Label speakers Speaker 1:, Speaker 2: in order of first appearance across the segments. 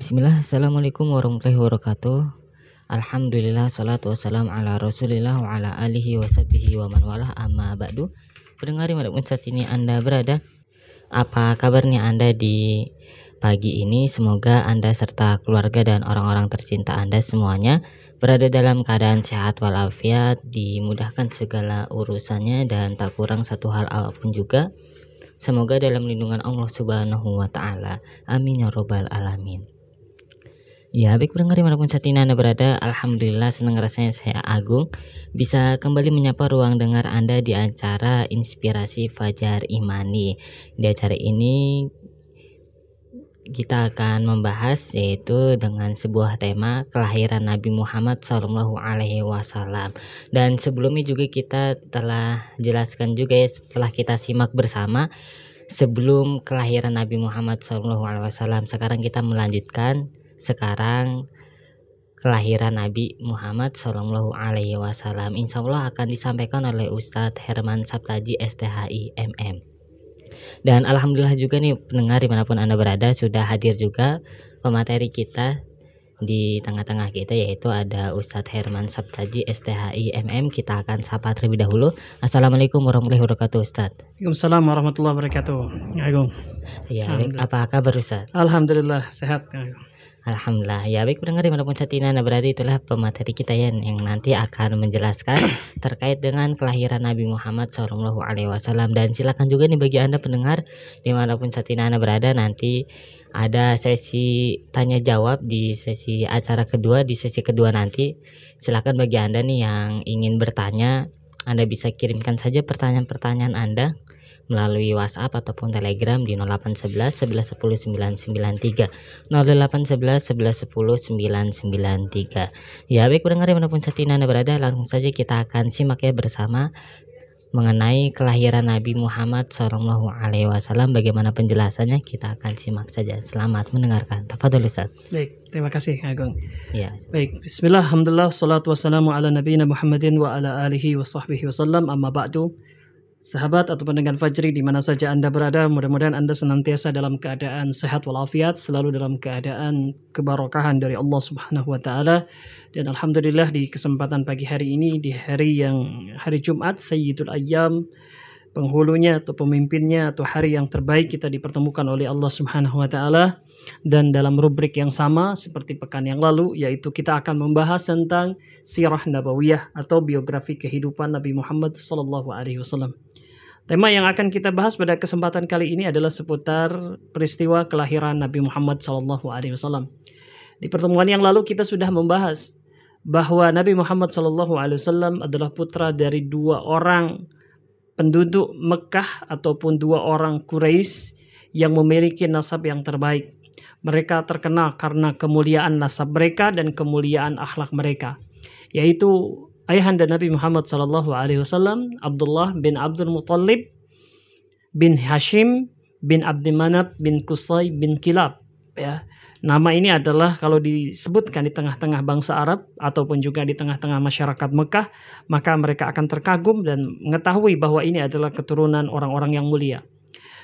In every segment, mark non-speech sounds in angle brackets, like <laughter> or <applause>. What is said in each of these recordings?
Speaker 1: Bismillah, Assalamualaikum warahmatullahi wabarakatuh. Alhamdulillah, salatu wassalam ala rasulillah wa ala alihi wa sahbihi wa man walah. Amma ba'du. Pendengar di mana pun saat ini anda berada Apa kabarnya anda di pagi ini? Semoga anda serta keluarga dan orang-orang tercinta anda semuanya Berada dalam keadaan sehat walafiat Dimudahkan segala urusannya dan tak kurang satu hal apa pun juga. Semoga dalam lindungan Allah subhanahu wa ta'ala. Amin ya robbal alamin Ya, baik pendengar di mana pun saat ini Anda berada, Alhamdulillah senang rasanya saya Agung bisa kembali menyapa ruang dengar Anda di acara Inspirasi Fajar Imani. Di acara ini kita akan membahas yaitu dengan sebuah tema kelahiran Nabi Muhammad Shallallahu Alaihi Wasallam. Dan sebelumnya juga kita telah jelaskan juga ya setelah kita simak bersama sebelum kelahiran Nabi Muhammad Wasallam. Sekarang kita melanjutkan sekarang kelahiran Nabi Muhammad Shallallahu Alaihi Wasallam. Insya Allah akan disampaikan oleh Ustadz Herman Saptaji STHI MM. Dan alhamdulillah juga nih pendengar di mana pun anda berada sudah hadir juga pemateri kita di tengah-tengah kita yaitu ada Ustadz Herman Saptaji STHI MM kita akan sapa terlebih dahulu. Assalamualaikum warahmatullahi wabarakatuh Ustadz.
Speaker 2: Waalaikumsalam warahmatullahi wabarakatuh Agung.
Speaker 1: Ya apa kabar Ustadz?
Speaker 2: Alhamdulillah sehat
Speaker 1: Alhamdulillah. Ya baik pendengar di mana pun saat ini anda berada itulah pemateri kita ya yang nanti akan menjelaskan <coughs> terkait dengan kelahiran Nabi Muhammad Shallallahu Alaihi Wasallam. Dan silakan juga nih bagi anda pendengar di mana pun saat ini anda berada nanti ada sesi tanya jawab di sesi acara kedua di sesi kedua nanti. Silakan bagi anda nih yang ingin bertanya anda bisa kirimkan saja pertanyaan-pertanyaan anda melalui WhatsApp ataupun Telegram di 0811 11 10 993 0811 11 10 993 ya baik pendengar di mana pun saat ini anda berada langsung saja kita akan simak ya bersama mengenai kelahiran Nabi Muhammad Shallallahu Alaihi Wasallam. Bagaimana penjelasannya? Kita akan simak saja. Selamat mendengarkan. Tafadhol Ustaz.
Speaker 2: Baik terima kasih Agung.
Speaker 1: Ya
Speaker 2: baik Bismillah Alhamdulillah salatu wassalamu ala nabiyina Muhammadin wa ala alihi wa sahbihi wasallam amma ba'du Sahabat atau pendengar Fajri di mana saja Anda berada, mudah-mudahan Anda senantiasa dalam keadaan sehat walafiat, selalu dalam keadaan kebarokahan dari Allah Subhanahu wa taala. Dan alhamdulillah di kesempatan pagi hari ini di hari yang hari Jumat Sayyidul Ayyam penghulunya atau pemimpinnya atau hari yang terbaik kita dipertemukan oleh Allah Subhanahu wa taala dan dalam rubrik yang sama seperti pekan yang lalu yaitu kita akan membahas tentang sirah nabawiyah atau biografi kehidupan Nabi Muhammad sallallahu alaihi wasallam. Tema yang akan kita bahas pada kesempatan kali ini adalah seputar peristiwa kelahiran Nabi Muhammad wasallam. Di pertemuan yang lalu kita sudah membahas bahwa Nabi Muhammad wasallam adalah putra dari dua orang penduduk Mekah ataupun dua orang Quraisy yang memiliki nasab yang terbaik. Mereka terkenal karena kemuliaan nasab mereka dan kemuliaan akhlak mereka, yaitu ayahanda Nabi Muhammad sallallahu alaihi wasallam Abdullah bin Abdul Muttalib bin Hashim bin Abdi Manab bin Qusay bin Kilab ya. Nama ini adalah kalau disebutkan di tengah-tengah bangsa Arab ataupun juga di tengah-tengah masyarakat Mekah, maka mereka akan terkagum dan mengetahui bahwa ini adalah keturunan orang-orang yang mulia.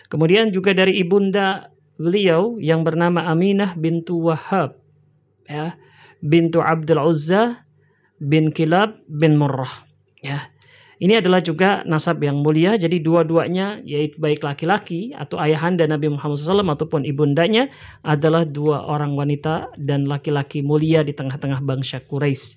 Speaker 2: Kemudian juga dari ibunda beliau yang bernama Aminah bintu Wahab, ya, bintu Abdul Uzza bin Kilab bin Murrah, ya. Ini adalah juga nasab yang mulia. Jadi dua-duanya yaitu baik laki-laki atau ayahanda Nabi Muhammad SAW ataupun ibundanya adalah dua orang wanita dan laki-laki mulia di tengah-tengah bangsa Quraisy.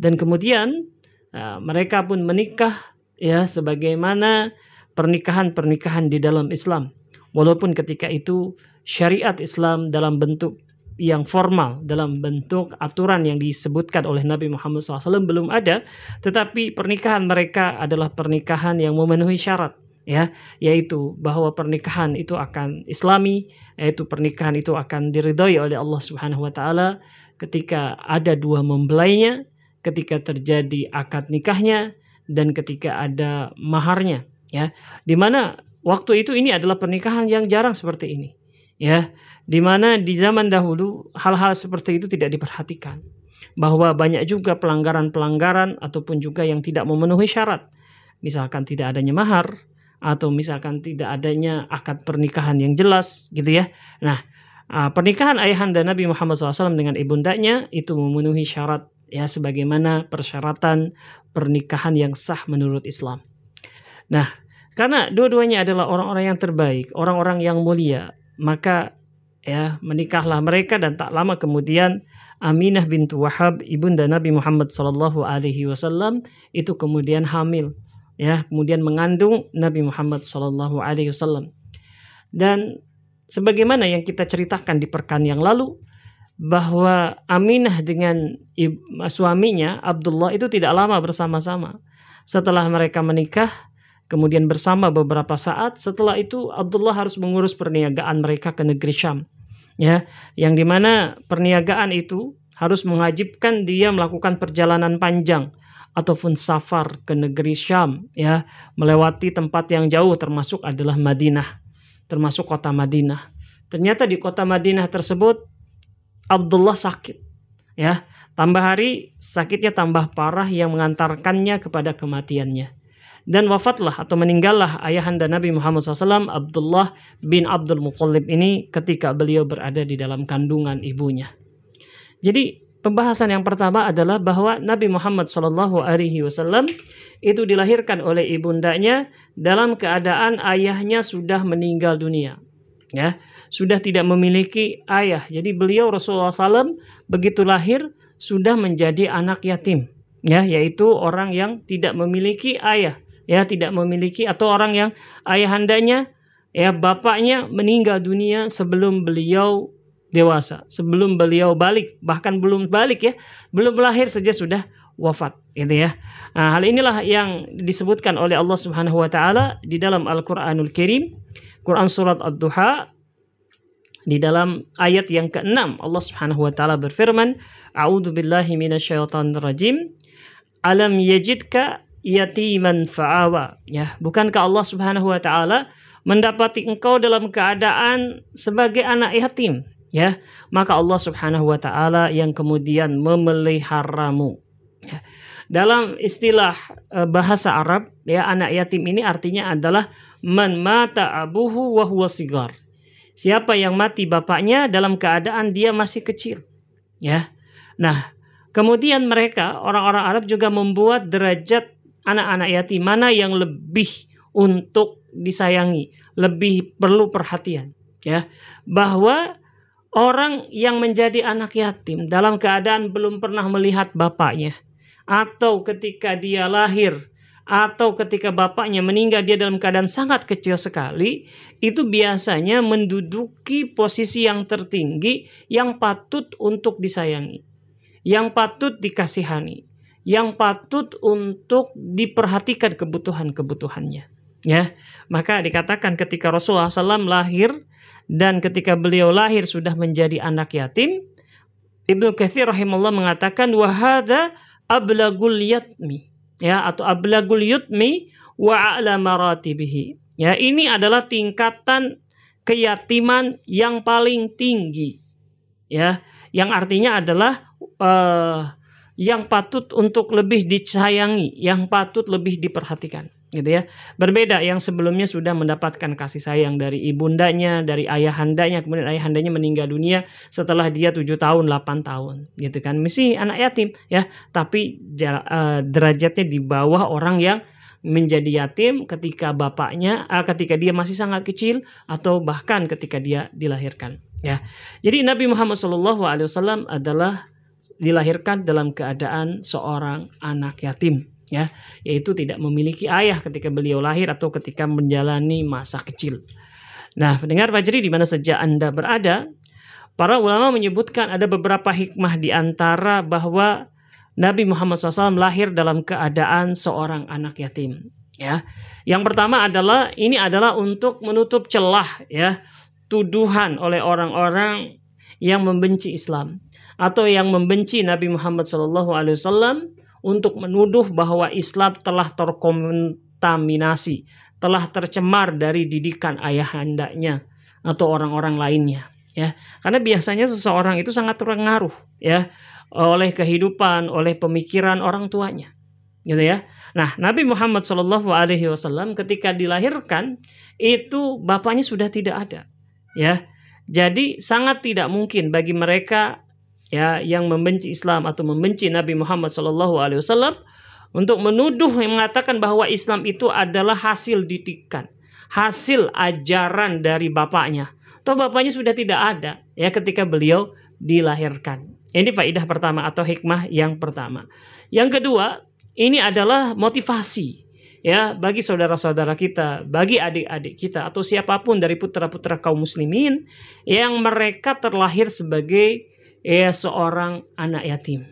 Speaker 2: Dan kemudian uh, mereka pun menikah ya sebagaimana pernikahan-pernikahan di dalam Islam. Walaupun ketika itu syariat Islam dalam bentuk yang formal dalam bentuk aturan yang disebutkan oleh Nabi Muhammad SAW belum ada, tetapi pernikahan mereka adalah pernikahan yang memenuhi syarat, ya, yaitu bahwa pernikahan itu akan Islami, yaitu pernikahan itu akan diridhoi oleh Allah Subhanahu Wa Taala ketika ada dua mempelainya, ketika terjadi akad nikahnya, dan ketika ada maharnya, ya, di mana waktu itu ini adalah pernikahan yang jarang seperti ini, ya di mana di zaman dahulu hal-hal seperti itu tidak diperhatikan. Bahwa banyak juga pelanggaran-pelanggaran ataupun juga yang tidak memenuhi syarat. Misalkan tidak adanya mahar atau misalkan tidak adanya akad pernikahan yang jelas gitu ya. Nah, pernikahan ayahanda Nabi Muhammad SAW dengan ibundanya itu memenuhi syarat ya sebagaimana persyaratan pernikahan yang sah menurut Islam. Nah, karena dua-duanya adalah orang-orang yang terbaik, orang-orang yang mulia, maka ya menikahlah mereka dan tak lama kemudian Aminah bintu Wahab ibunda Nabi Muhammad Sallallahu Alaihi Wasallam itu kemudian hamil ya kemudian mengandung Nabi Muhammad Sallallahu Alaihi Wasallam. Dan sebagaimana yang kita ceritakan di perkan yang lalu bahwa Aminah dengan suaminya Abdullah itu tidak lama bersama-sama. Setelah mereka menikah kemudian bersama beberapa saat setelah itu Abdullah harus mengurus perniagaan mereka ke negeri Syam ya. Yang di mana perniagaan itu harus mengajibkan dia melakukan perjalanan panjang ataupun safar ke negeri Syam ya. Melewati tempat yang jauh termasuk adalah Madinah termasuk kota Madinah. Ternyata di kota Madinah tersebut Abdullah sakit ya. Tambah hari sakitnya tambah parah yang mengantarkannya kepada kematiannya dan wafatlah atau meninggallah ayahanda Nabi Muhammad SAW Abdullah bin Abdul Muthalib ini ketika beliau berada di dalam kandungan ibunya. Jadi pembahasan yang pertama adalah bahwa Nabi Muhammad SAW itu dilahirkan oleh ibundanya dalam keadaan ayahnya sudah meninggal dunia, ya sudah tidak memiliki ayah. Jadi beliau Rasulullah SAW begitu lahir sudah menjadi anak yatim, ya yaitu orang yang tidak memiliki ayah ya tidak memiliki atau orang yang ayahandanya ya bapaknya meninggal dunia sebelum beliau dewasa, sebelum beliau balik, bahkan belum balik ya, belum lahir saja sudah wafat gitu ya. Nah, hal inilah yang disebutkan oleh Allah Subhanahu wa taala di dalam Al-Qur'anul Karim, Quran surat Ad-Duha di dalam ayat yang ke-6 Allah Subhanahu wa taala berfirman, "A'udzu billahi minasyaitonir rajim. Alam yajidka yatiman fa'awa. Ya, bukankah Allah Subhanahu wa taala mendapati engkau dalam keadaan sebagai anak yatim, ya? Maka Allah Subhanahu wa taala yang kemudian memeliharamu. Ya. Dalam istilah e, bahasa Arab, ya anak yatim ini artinya adalah man mata abuhu wa huwa sigar. Siapa yang mati bapaknya dalam keadaan dia masih kecil. Ya. Nah, kemudian mereka orang-orang Arab juga membuat derajat anak-anak yatim mana yang lebih untuk disayangi, lebih perlu perhatian, ya. Bahwa orang yang menjadi anak yatim dalam keadaan belum pernah melihat bapaknya atau ketika dia lahir atau ketika bapaknya meninggal dia dalam keadaan sangat kecil sekali itu biasanya menduduki posisi yang tertinggi yang patut untuk disayangi yang patut dikasihani yang patut untuk diperhatikan kebutuhan-kebutuhannya. Ya, maka dikatakan ketika Rasulullah SAW lahir dan ketika beliau lahir sudah menjadi anak yatim, Ibnu Katsir rahimahullah mengatakan wahada ablagul yatmi ya atau ablagul yutmi wa a'la maratibihi. Ya, ini adalah tingkatan keyatiman yang paling tinggi. Ya, yang artinya adalah uh, yang patut untuk lebih disayangi, yang patut lebih diperhatikan, gitu ya. Berbeda yang sebelumnya sudah mendapatkan kasih sayang dari ibundanya, dari ayahandanya, kemudian ayahandanya meninggal dunia setelah dia tujuh tahun, 8 tahun, gitu kan. Misi anak yatim, ya, tapi uh, derajatnya di bawah orang yang menjadi yatim ketika bapaknya, uh, ketika dia masih sangat kecil atau bahkan ketika dia dilahirkan. Ya, jadi Nabi Muhammad SAW adalah dilahirkan dalam keadaan seorang anak yatim ya yaitu tidak memiliki ayah ketika beliau lahir atau ketika menjalani masa kecil. Nah, pendengar Fajri di mana saja Anda berada, para ulama menyebutkan ada beberapa hikmah di antara bahwa Nabi Muhammad SAW lahir dalam keadaan seorang anak yatim. Ya, yang pertama adalah ini adalah untuk menutup celah ya tuduhan oleh orang-orang yang membenci Islam atau yang membenci Nabi Muhammad SAW untuk menuduh bahwa Islam telah terkontaminasi, telah tercemar dari didikan ayahandanya atau orang-orang lainnya ya. Karena biasanya seseorang itu sangat terpengaruh ya oleh kehidupan oleh pemikiran orang tuanya gitu ya. Nah Nabi Muhammad Alaihi Wasallam ketika dilahirkan itu bapaknya sudah tidak ada ya. Jadi sangat tidak mungkin bagi mereka ya yang membenci Islam atau membenci Nabi Muhammad Wasallam untuk menuduh yang mengatakan bahwa Islam itu adalah hasil didikan, hasil ajaran dari bapaknya. Toh bapaknya sudah tidak ada ya ketika beliau dilahirkan. Ini faidah pertama atau hikmah yang pertama. Yang kedua, ini adalah motivasi ya bagi saudara-saudara kita, bagi adik-adik kita atau siapa pun dari putra-putra kaum muslimin yang mereka terlahir sebagai ya seorang anak yatim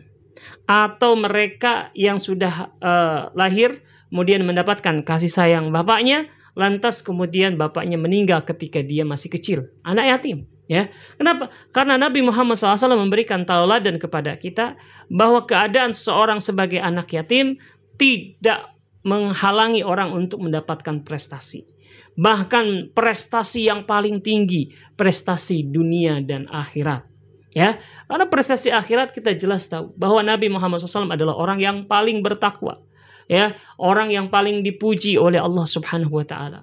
Speaker 2: atau mereka yang sudah uh, lahir kemudian mendapatkan kasih sayang bapaknya lantas kemudian bapaknya meninggal ketika dia masih kecil anak yatim ya kenapa karena Nabi Muhammad SAW memberikan tauladan kepada kita bahwa keadaan seseorang sebagai anak yatim tidak menghalangi orang untuk mendapatkan prestasi. Bahkan prestasi yang paling tinggi, prestasi dunia dan akhirat. Ya, karena prestasi akhirat kita jelas tahu bahwa Nabi Muhammad SAW adalah orang yang paling bertakwa, ya, orang yang paling dipuji oleh Allah Subhanahu Wa Taala.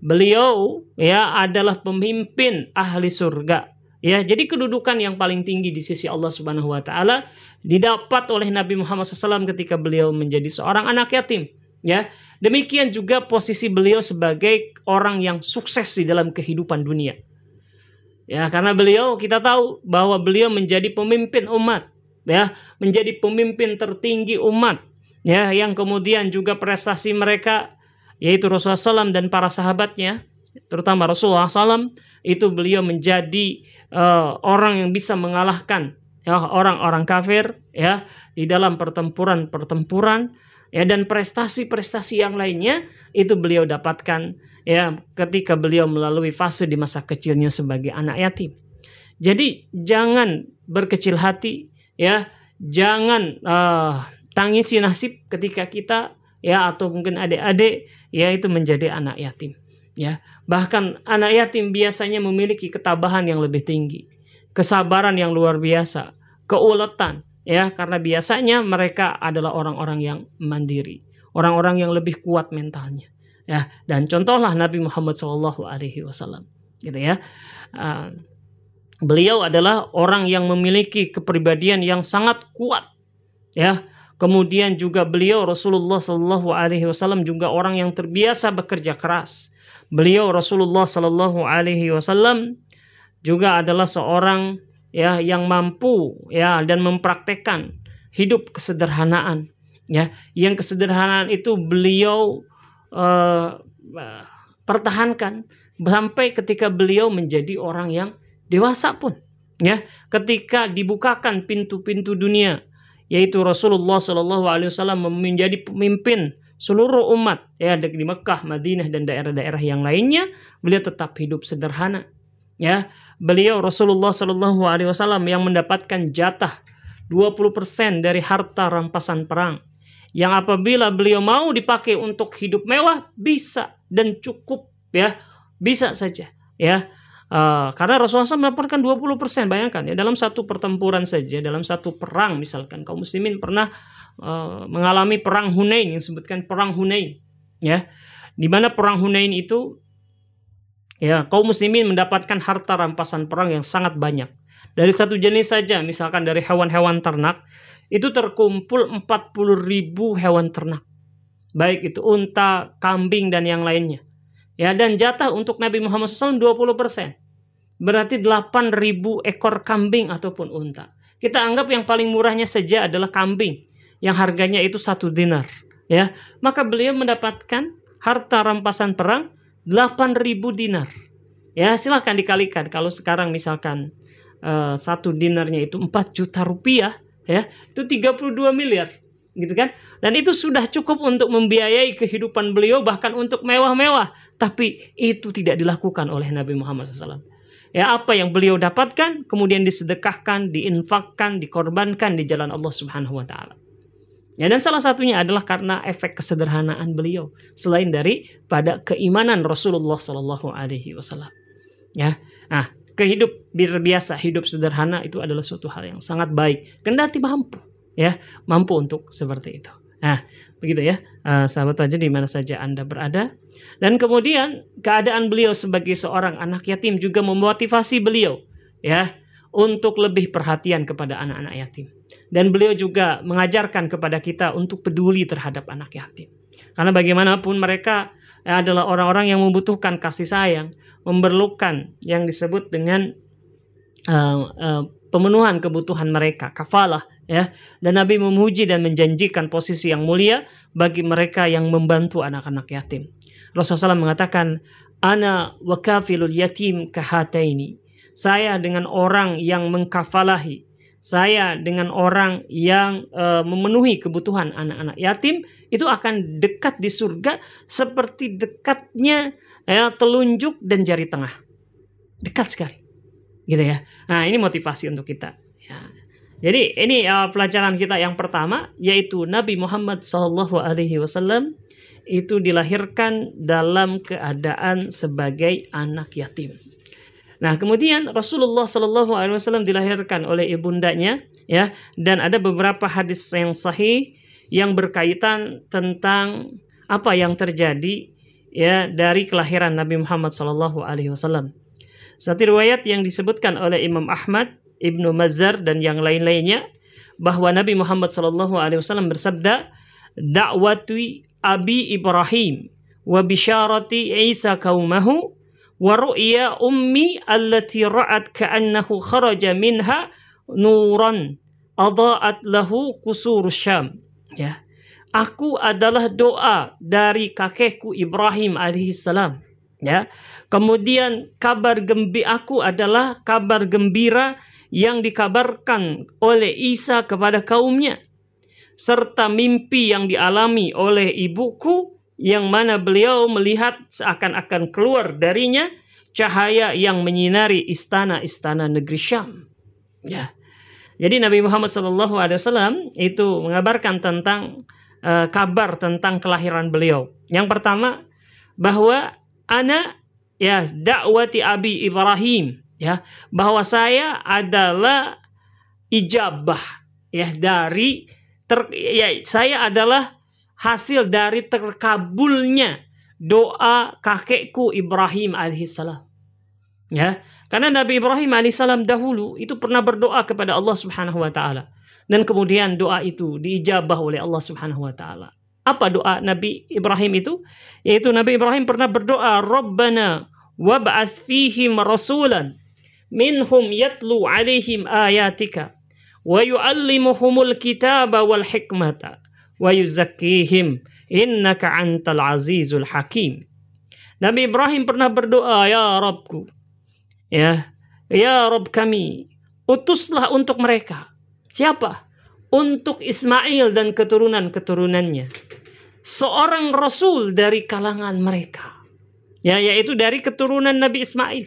Speaker 2: Beliau ya adalah pemimpin ahli surga. Ya, jadi kedudukan yang paling tinggi di sisi Allah Subhanahu Wa Taala didapat oleh Nabi Muhammad SAW ketika beliau menjadi seorang anak yatim ya. Demikian juga posisi beliau sebagai orang yang sukses di dalam kehidupan dunia. Ya, karena beliau kita tahu bahwa beliau menjadi pemimpin umat, ya, menjadi pemimpin tertinggi umat, ya, yang kemudian juga prestasi mereka yaitu Rasulullah SAW dan para sahabatnya, terutama Rasulullah SAW, itu beliau menjadi uh, orang yang bisa mengalahkan ya orang-orang kafir ya di dalam pertempuran-pertempuran ya dan prestasi-prestasi yang lainnya itu beliau dapatkan ya ketika beliau melalui fase di masa kecilnya sebagai anak yatim. Jadi jangan berkecil hati ya, jangan uh, tangisi nasib ketika kita ya atau mungkin adik-adik ya itu menjadi anak yatim ya. Bahkan anak yatim biasanya memiliki ketabahan yang lebih tinggi, kesabaran yang luar biasa, keuletan ya karena biasanya mereka adalah orang-orang yang mandiri, orang-orang yang lebih kuat mentalnya. Ya, dan contohlah Nabi Muhammad SAW. Gitu ya. Uh, beliau adalah orang yang memiliki kepribadian yang sangat kuat. Ya. Kemudian juga beliau Rasulullah wasallam juga orang yang terbiasa bekerja keras. Beliau Rasulullah wasallam juga adalah seorang ya yang mampu ya dan mempraktekkan hidup kesederhanaan ya yang kesederhanaan itu beliau uh, pertahankan sampai ketika beliau menjadi orang yang dewasa pun ya. Ketika dibukakan pintu-pintu dunia yaitu Rasulullah Shallallahu Alaihi Wasallam menjadi pemimpin seluruh umat ya di Mekah, Madinah dan daerah-daerah yang lainnya beliau tetap hidup sederhana ya. Beliau Rasulullah Shallallahu Alaihi Wasallam yang mendapatkan jatah 20% dari harta rampasan perang yang apabila beliau mau dipakai untuk hidup mewah bisa dan cukup ya. Bisa saja ya. Uh, karena Rasulullah SAW mendapatkan 20% bayangkan ya. Dalam satu pertempuran saja dalam satu perang misalkan kaum muslimin pernah uh, mengalami perang Hunain yang disebutkan perang Hunain ya. Di mana perang Hunain itu ya kaum muslimin mendapatkan harta rampasan perang yang sangat banyak. Dari satu jenis saja, misalkan dari hewan-hewan ternak, itu terkumpul 40 ribu hewan ternak. Baik itu unta, kambing, dan yang lainnya. Ya, dan jatah untuk Nabi Muhammad SAW 20%. Berarti 8 ribu ekor kambing ataupun unta. Kita anggap yang paling murahnya saja adalah kambing. Yang harganya itu satu dinar. Ya, maka beliau mendapatkan harta rampasan perang 8000 dinar. Ya, silahkan dikalikan kalau sekarang misalkan uh, satu dinarnya itu 4 juta rupiah, ya, itu 32 miliar, gitu kan? Dan itu sudah cukup untuk membiayai kehidupan beliau bahkan untuk mewah-mewah, tapi itu tidak dilakukan oleh Nabi Muhammad SAW. Ya, apa yang beliau dapatkan kemudian disedekahkan, diinfakkan, dikorbankan di jalan Allah Subhanahu wa taala. Ya, dan salah satunya adalah karena efek kesederhanaan beliau selain dari pada keimanan Rasulullah Shallallahu Alaihi Wasallam. Ya, nah kehidup biasa hidup sederhana itu adalah suatu hal yang sangat baik. Kendati mampu, ya mampu untuk seperti itu. Nah, begitu ya, uh, sahabat aja di mana saja anda berada. Dan kemudian keadaan beliau sebagai seorang anak yatim juga memotivasi beliau ya untuk lebih perhatian kepada anak-anak yatim. Dan beliau juga mengajarkan kepada kita untuk peduli terhadap anak yatim. Karena bagaimanapun mereka adalah orang-orang yang membutuhkan kasih sayang, memerlukan yang disebut dengan uh, uh, pemenuhan kebutuhan mereka, kafalah ya. Dan Nabi memuji dan menjanjikan posisi yang mulia bagi mereka yang membantu anak-anak yatim. Rasulullah SAW mengatakan, Ana wakafilul yatim kahataini. Saya dengan orang yang mengkafalahi. Saya dengan orang yang uh, memenuhi kebutuhan anak-anak yatim itu akan dekat di surga seperti dekatnya ya, telunjuk dan jari tengah. Dekat sekali. Gitu ya. Nah, ini motivasi untuk kita. Ya. Jadi ini uh, pelajaran kita yang pertama yaitu Nabi Muhammad SAW itu dilahirkan dalam keadaan sebagai anak yatim. Nah, kemudian Rasulullah Wasallam dilahirkan oleh ibundanya, ya, dan ada beberapa hadis yang sahih yang berkaitan tentang apa yang terjadi ya dari kelahiran Nabi Muhammad Shallallahu Alaihi Wasallam. Satu riwayat yang disebutkan oleh Imam Ahmad, Ibnu Mazar dan yang lain-lainnya bahwa Nabi Muhammad Shallallahu Alaihi Wasallam bersabda, dakwati abi Ibrahim wa bisyarati Isa kaumahu wa ru'ya ummi allati ra'at ka'annahu kharaja minha nuran adaat lahu kusur syam ya aku adalah doa dari kakekku Ibrahim alaihissalam ya kemudian kabar gembira aku adalah kabar gembira yang dikabarkan oleh Isa kepada kaumnya serta mimpi yang dialami oleh ibuku yang mana beliau melihat seakan-akan keluar darinya cahaya yang menyinari istana-istana negeri Syam. Ya. Jadi Nabi Muhammad SAW itu mengabarkan tentang uh, kabar tentang kelahiran beliau. Yang pertama bahwa anak ya dakwati Abi Ibrahim ya bahwa saya adalah ijabah ya dari ter, ya saya adalah hasil dari terkabulnya doa kakekku Ibrahim alaihissalam. Ya, karena Nabi Ibrahim alaihissalam dahulu itu pernah berdoa kepada Allah Subhanahu wa taala dan kemudian doa itu diijabah oleh Allah Subhanahu wa taala. Apa doa Nabi Ibrahim itu? Yaitu Nabi Ibrahim pernah berdoa, "Rabbana wab'ats fihim rasulan minhum yatlu alaihim ayatika wa yu'allimuhumul kitaba wal hikmata wa yuzakkihim innaka antal azizul hakim. Nabi Ibrahim pernah berdoa, ya Rabbku, ya, ya Rabb kami, utuslah untuk mereka. Siapa? Untuk Ismail dan keturunan-keturunannya. Seorang rasul dari kalangan mereka. Ya, yaitu dari keturunan Nabi Ismail.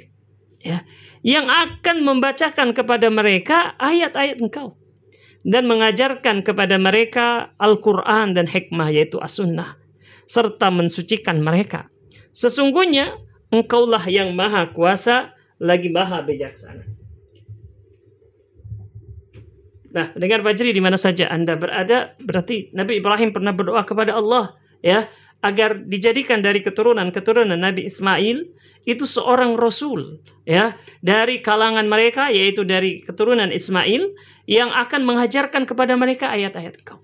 Speaker 2: Ya, yang akan membacakan kepada mereka ayat-ayat engkau dan mengajarkan kepada mereka Al-Quran dan hikmah yaitu As-Sunnah serta mensucikan mereka. Sesungguhnya engkaulah yang maha kuasa lagi maha bijaksana. Nah, dengar Fajri di mana saja Anda berada, berarti Nabi Ibrahim pernah berdoa kepada Allah ya agar dijadikan dari keturunan-keturunan Nabi Ismail itu seorang rasul ya dari kalangan mereka yaitu dari keturunan Ismail yang akan mengajarkan kepada mereka ayat-ayat Engkau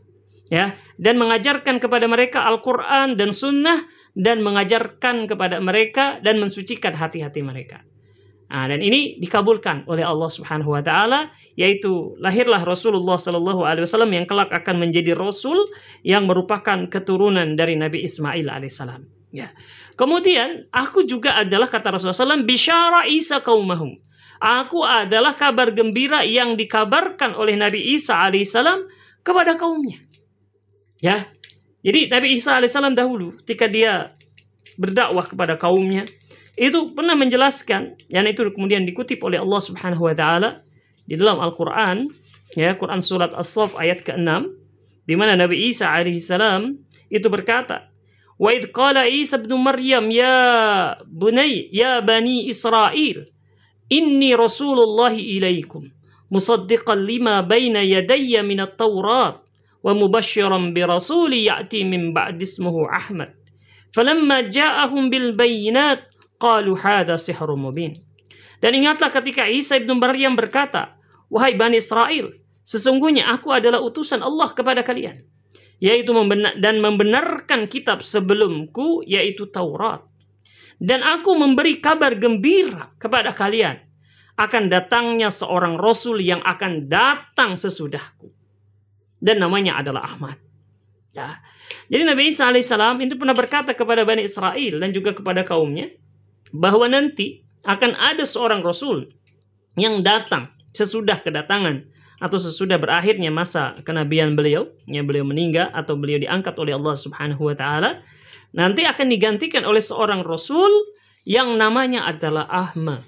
Speaker 2: ya dan mengajarkan kepada mereka Al-Qur'an dan sunnah dan mengajarkan kepada mereka dan mensucikan hati-hati mereka. Nah, dan ini dikabulkan oleh Allah Subhanahu wa taala yaitu lahirlah Rasulullah sallallahu alaihi wasallam yang kelak akan menjadi rasul yang merupakan keturunan dari Nabi Ismail alaihissalam. Ya. Kemudian aku juga adalah kata Rasulullah SAW bisyara Isa kaumahum. Aku adalah kabar gembira yang dikabarkan oleh Nabi Isa alaihissalam kepada kaumnya. Ya, jadi Nabi Isa alaihissalam dahulu ketika dia berdakwah kepada kaumnya itu pernah menjelaskan yang itu kemudian dikutip oleh Allah Subhanahu wa taala di dalam Al-Qur'an ya Quran surat As-Saff ayat ke-6 di mana Nabi Isa alaihissalam itu berkata وإذ قال عيسى ابن مريم يا بني يا بني إسرائيل إني رسول الله إليكم مصدقا لما بين يدي من التوراة ومبشرا برسول يأتي من بعد اسمه أحمد falamma ja'ahum bil bayyinat qalu hadha sihrun mubin. Dan ingatlah ketika Isa ibnu Maryam berkata, "Wahai Bani Israel, sesungguhnya aku adalah utusan Allah kepada kalian, yaitu membenar dan membenarkan kitab sebelumku yaitu Taurat. Dan aku memberi kabar gembira kepada kalian akan datangnya seorang rasul yang akan datang sesudahku. Dan namanya adalah Ahmad. Ya. Jadi Nabi Isa alaihissalam itu pernah berkata kepada Bani Israel dan juga kepada kaumnya bahwa nanti akan ada seorang rasul yang datang sesudah kedatangan atau sesudah berakhirnya masa kenabian beliau, ya beliau meninggal atau beliau diangkat oleh Allah Subhanahu wa taala, nanti akan digantikan oleh seorang rasul yang namanya adalah Ahmad.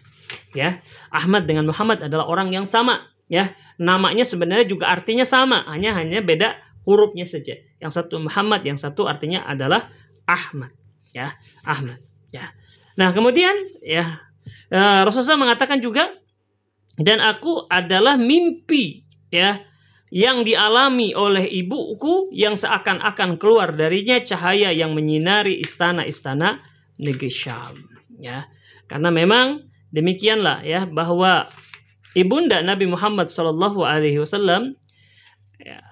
Speaker 2: Ya, Ahmad dengan Muhammad adalah orang yang sama, ya. Namanya sebenarnya juga artinya sama, hanya hanya beda hurufnya saja. Yang satu Muhammad, yang satu artinya adalah Ahmad, ya. Ahmad, ya. Nah, kemudian ya uh, Rasulullah mengatakan juga dan aku adalah mimpi ya yang dialami oleh ibuku yang seakan-akan keluar darinya cahaya yang menyinari istana-istana negeri Syam. Ya karena memang demikianlah ya bahwa ibunda Nabi Muhammad Shallallahu Alaihi Wasallam ya,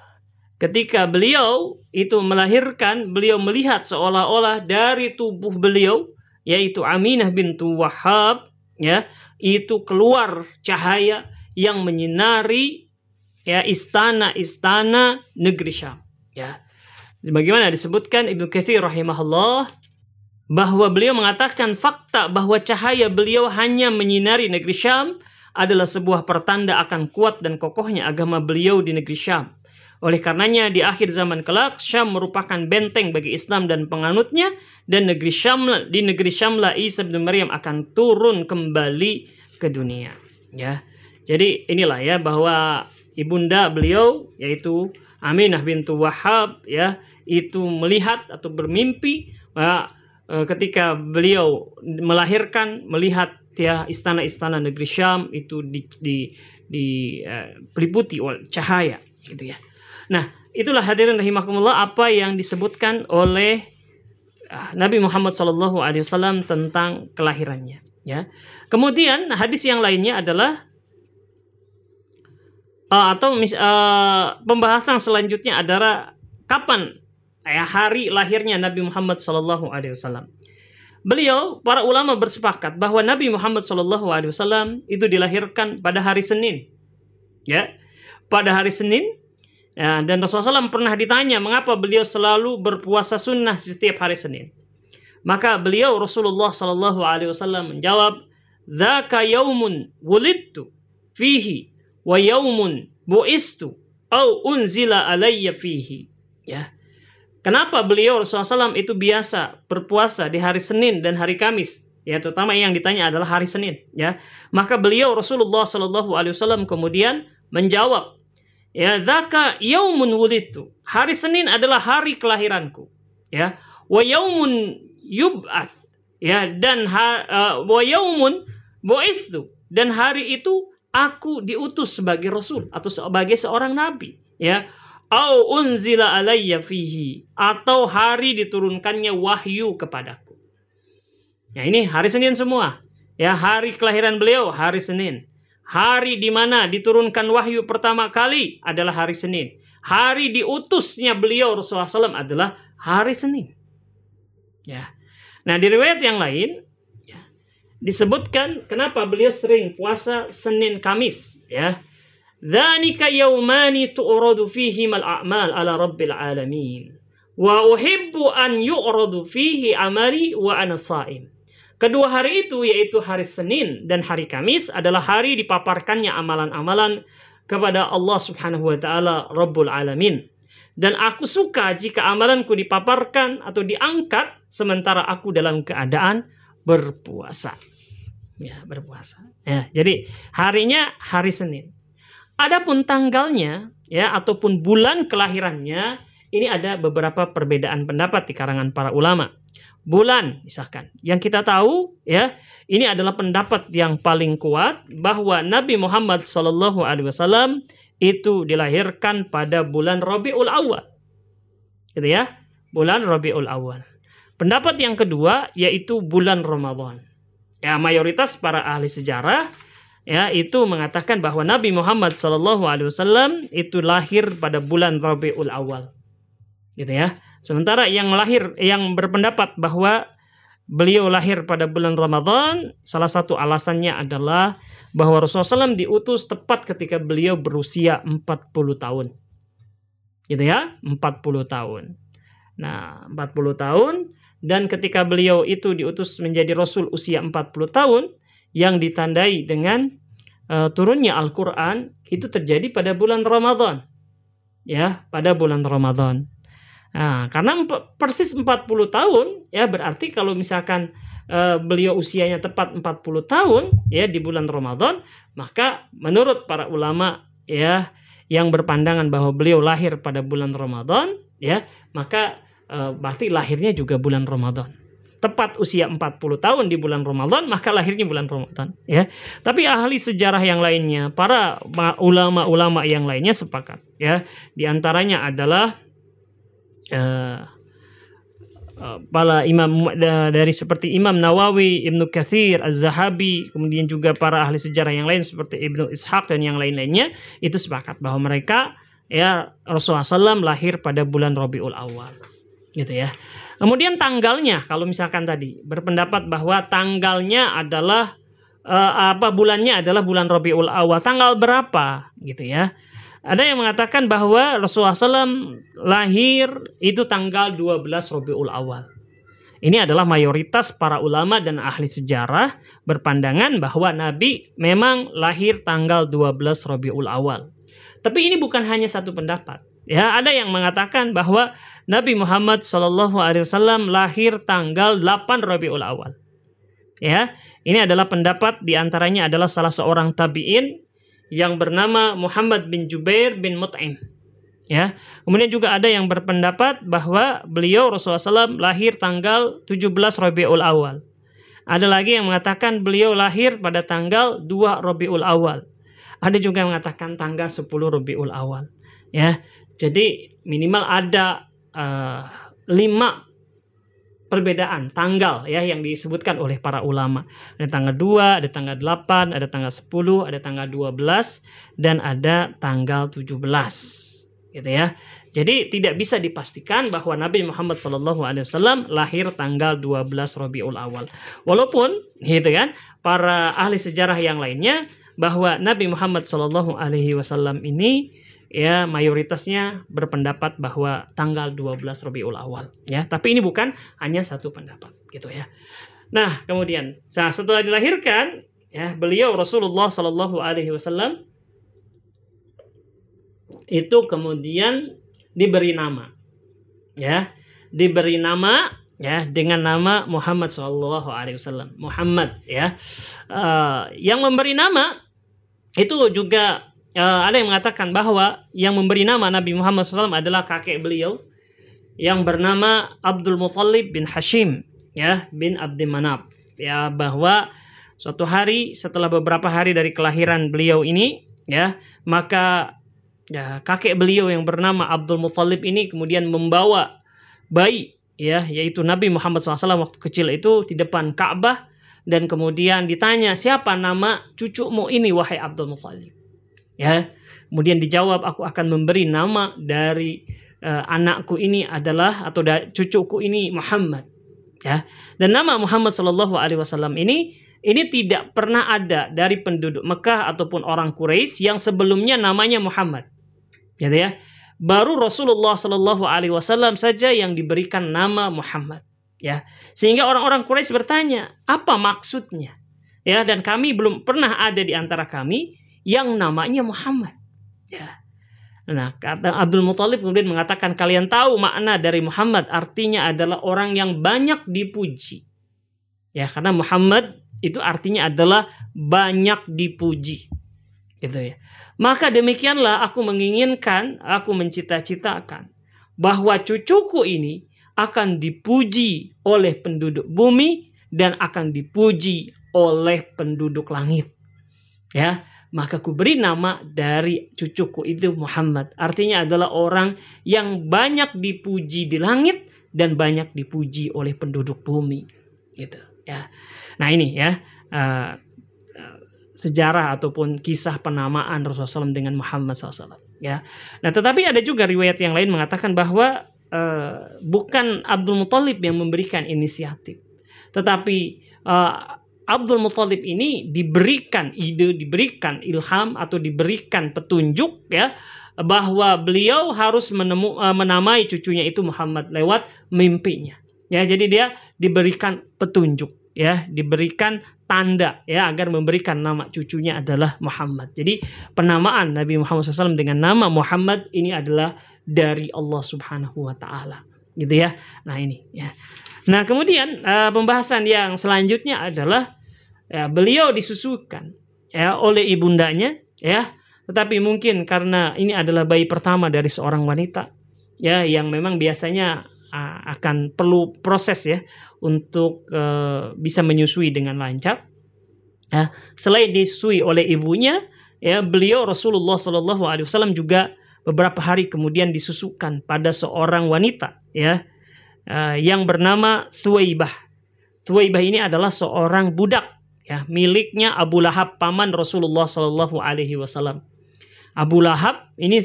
Speaker 2: ketika beliau itu melahirkan beliau melihat seolah-olah dari tubuh beliau yaitu Aminah bintu Wahab ya itu keluar cahaya yang menyinari ya istana-istana negeri Syam ya bagaimana disebutkan Ibnu Katsir rahimahullah bahwa beliau mengatakan fakta bahwa cahaya beliau hanya menyinari negeri Syam adalah sebuah pertanda akan kuat dan kokohnya agama beliau di negeri Syam. Oleh karenanya di akhir zaman kelak Syam merupakan benteng bagi Islam dan penganutnya dan negeri Syam di negeri Syamlah Isa bin Maryam akan turun kembali ke dunia ya. Jadi inilah ya bahwa ibunda beliau yaitu Aminah bintu Wahab ya itu melihat atau bermimpi uh, ketika beliau melahirkan melihat ya istana-istana negeri Syam itu di, di, di uh, peliputi oleh cahaya gitu ya. Nah, itulah hadirin rahimakumullah apa yang disebutkan oleh uh, Nabi Muhammad SAW tentang kelahirannya. Ya. Kemudian hadis yang lainnya adalah uh, atau uh, pembahasan selanjutnya adalah kapan ya, hari lahirnya Nabi Muhammad SAW. Beliau, para ulama bersepakat bahwa Nabi Muhammad SAW itu dilahirkan pada hari Senin. Ya, pada hari Senin Ya, dan Rasulullah SAW pernah ditanya mengapa beliau selalu berpuasa sunnah setiap hari Senin. Maka beliau Rasulullah Wasallam menjawab, "Dzaka yaumun wulidtu fihi wa yaumun buistu au unzila alayya fihi." Ya. Kenapa beliau Rasulullah SAW itu biasa berpuasa di hari Senin dan hari Kamis? Ya, terutama yang ditanya adalah hari Senin. Ya, maka beliau Rasulullah Wasallam kemudian menjawab, Ya, zaka yaumun wulidtu. Hari Senin adalah hari kelahiranku. Ya, wa yaumun yub'ats. Ya, dan ha, uh, wa yaumun bu'itsu. Dan hari itu aku diutus sebagai rasul atau sebagai seorang nabi. Ya, au unzila alayya fihi atau hari diturunkannya wahyu kepadaku. Ya ini hari Senin semua. Ya hari kelahiran beliau hari Senin. Hari di mana diturunkan wahyu pertama kali adalah hari Senin. Hari diutusnya beliau Rasulullah SAW adalah hari Senin. Ya. Nah di riwayat yang lain ya, disebutkan kenapa beliau sering puasa Senin Kamis. Ya. Dzanika yaumani tu'radu fihi mal a'mal ala rabbil alamin. Wa uhibbu an yu'radu fihi amali wa ana sa'im. Kedua hari itu yaitu hari Senin dan hari Kamis adalah hari dipaparkannya amalan-amalan kepada Allah Subhanahu wa taala Rabbul Alamin. Dan aku suka jika amalanku dipaparkan atau diangkat sementara aku dalam keadaan berpuasa. Ya, berpuasa. Ya, jadi harinya hari Senin. Adapun tanggalnya ya ataupun bulan kelahirannya ini ada beberapa perbedaan pendapat di karangan para ulama bulan misalkan. Yang kita tahu ya, ini adalah pendapat yang paling kuat bahwa Nabi Muhammad Shallallahu alaihi wasallam itu dilahirkan pada bulan Rabiul Awal. Gitu ya. Bulan Rabiul Awal. Pendapat yang kedua yaitu bulan Ramadan. Ya, mayoritas para ahli sejarah ya itu mengatakan bahwa Nabi Muhammad SAW itu lahir pada bulan Rabiul Awal. Gitu ya. Sementara yang lahir yang berpendapat bahwa beliau lahir pada bulan Ramadan, salah satu alasannya adalah bahwa Rasulullah SAW diutus tepat ketika beliau berusia 40 tahun. Gitu ya, 40 tahun. Nah, 40 tahun dan ketika beliau itu diutus menjadi rasul usia 40 tahun yang ditandai dengan uh, turunnya Al-Qur'an itu terjadi pada bulan Ramadan. Ya, pada bulan Ramadan. Nah, karena persis 40 tahun ya berarti kalau misalkan uh, beliau usianya tepat 40 tahun ya di bulan Ramadan, maka menurut para ulama ya yang berpandangan bahwa beliau lahir pada bulan Ramadan ya, maka uh, berarti lahirnya juga bulan Ramadan. Tepat usia 40 tahun di bulan Ramadan, maka lahirnya bulan Ramadan ya. Tapi ahli sejarah yang lainnya, para ulama-ulama yang lainnya sepakat ya. Di antaranya adalah uh, para imam dari seperti Imam Nawawi, Ibnu Katsir, Az-Zahabi, kemudian juga para ahli sejarah yang lain seperti Ibnu Ishaq dan yang lain-lainnya itu sepakat bahwa mereka ya Rasulullah SAW lahir pada bulan Rabiul Awal. Gitu ya. Kemudian tanggalnya kalau misalkan tadi berpendapat bahwa tanggalnya adalah uh, apa bulannya adalah bulan Rabiul Awal. Tanggal berapa gitu ya. Ada yang mengatakan bahwa Rasulullah SAW lahir itu tanggal 12 Rabiul Awal. Ini adalah mayoritas para ulama dan ahli sejarah berpandangan bahwa Nabi memang lahir tanggal 12 Rabiul Awal. Tapi ini bukan hanya satu pendapat. Ya, ada yang mengatakan bahwa Nabi Muhammad SAW lahir tanggal 8 Rabiul Awal. Ya, ini adalah pendapat di antaranya adalah salah seorang tabiin yang bernama Muhammad bin Jubair bin Mut'im. Ya. Kemudian juga ada yang berpendapat bahwa beliau Rasulullah SAW lahir tanggal 17 Rabiul Awal. Ada lagi yang mengatakan beliau lahir pada tanggal 2 Rabiul Awal. Ada juga yang mengatakan tanggal 10 Rabiul Awal. Ya. Jadi minimal ada uh, lima perbedaan tanggal ya yang disebutkan oleh para ulama. Ada tanggal 2, ada tanggal 8, ada tanggal 10, ada tanggal 12 dan ada tanggal 17. Gitu ya. Jadi tidak bisa dipastikan bahwa Nabi Muhammad SAW lahir tanggal 12 Rabiul Awal. Walaupun gitu kan para ahli sejarah yang lainnya bahwa Nabi Muhammad SAW ini ya mayoritasnya berpendapat bahwa tanggal 12 Rabiul Awal ya. Tapi ini bukan hanya satu pendapat gitu ya. Nah kemudian nah, setelah dilahirkan ya beliau Rasulullah Shallallahu Alaihi Wasallam itu kemudian diberi nama ya. Diberi nama ya dengan nama Muhammad Shallallahu Alaihi Wasallam Muhammad ya. Uh, yang memberi nama itu juga uh, ada yang mengatakan bahwa yang memberi nama Nabi Muhammad SAW adalah kakek beliau yang bernama Abdul Muthalib bin Hashim ya bin Abdi Manaf ya bahwa suatu hari setelah beberapa hari dari kelahiran beliau ini ya maka ya kakek beliau yang bernama Abdul Muthalib ini kemudian membawa bayi ya yaitu Nabi Muhammad SAW waktu kecil itu di depan Ka'bah dan kemudian ditanya siapa nama cucumu ini wahai Abdul Muthalib ya. Kemudian dijawab aku akan memberi nama dari uh, anakku ini adalah atau dari cucuku ini Muhammad. Ya. Dan nama Muhammad Shallallahu Alaihi Wasallam ini ini tidak pernah ada dari penduduk Mekah ataupun orang Quraisy yang sebelumnya namanya Muhammad. Gitu ya. Baru Rasulullah Shallallahu Alaihi Wasallam saja yang diberikan nama Muhammad. Ya. Sehingga orang-orang Quraisy bertanya apa maksudnya? Ya dan kami belum pernah ada di antara kami yang namanya Muhammad. Ya. Nah, kata Abdul Muthalib kemudian mengatakan kalian tahu makna dari Muhammad artinya adalah orang yang banyak dipuji. Ya, karena Muhammad itu artinya adalah banyak dipuji. Gitu ya. Maka demikianlah aku menginginkan, aku mencita-citakan bahwa cucuku ini akan dipuji oleh penduduk bumi dan akan dipuji oleh penduduk langit. Ya, maka ku beri nama dari cucuku itu Muhammad. Artinya adalah orang yang banyak dipuji di langit dan banyak dipuji oleh penduduk bumi. Gitu ya. Nah ini ya. Uh, sejarah ataupun kisah penamaan Rasulullah SAW dengan Muhammad SAW ya. Nah tetapi ada juga riwayat yang lain mengatakan bahwa uh, bukan Abdul Muthalib yang memberikan inisiatif. Tetapi Abdul Muthalib ini diberikan ide, diberikan ilham atau diberikan petunjuk ya bahwa beliau harus menemu, uh, menamai cucunya itu Muhammad lewat mimpinya. Ya, jadi dia diberikan petunjuk ya, diberikan tanda ya agar memberikan nama cucunya adalah Muhammad. Jadi penamaan Nabi Muhammad SAW dengan nama Muhammad ini adalah dari Allah Subhanahu wa taala. Gitu ya. Nah, ini ya. Nah, kemudian uh, pembahasan yang selanjutnya adalah ya, beliau disusukan ya oleh ibundanya ya tetapi mungkin karena ini adalah bayi pertama dari seorang wanita ya yang memang biasanya uh, akan perlu proses ya untuk uh, bisa menyusui dengan lancar. Ya, selain disusui oleh ibunya, ya beliau Rasulullah Shallallahu Alaihi Wasallam juga beberapa hari kemudian disusukan pada seorang wanita ya uh, yang bernama Thuwaibah. Thuwaibah ini adalah seorang budak ya miliknya Abu Lahab paman Rasulullah Shallallahu Alaihi Wasallam. Abu Lahab ini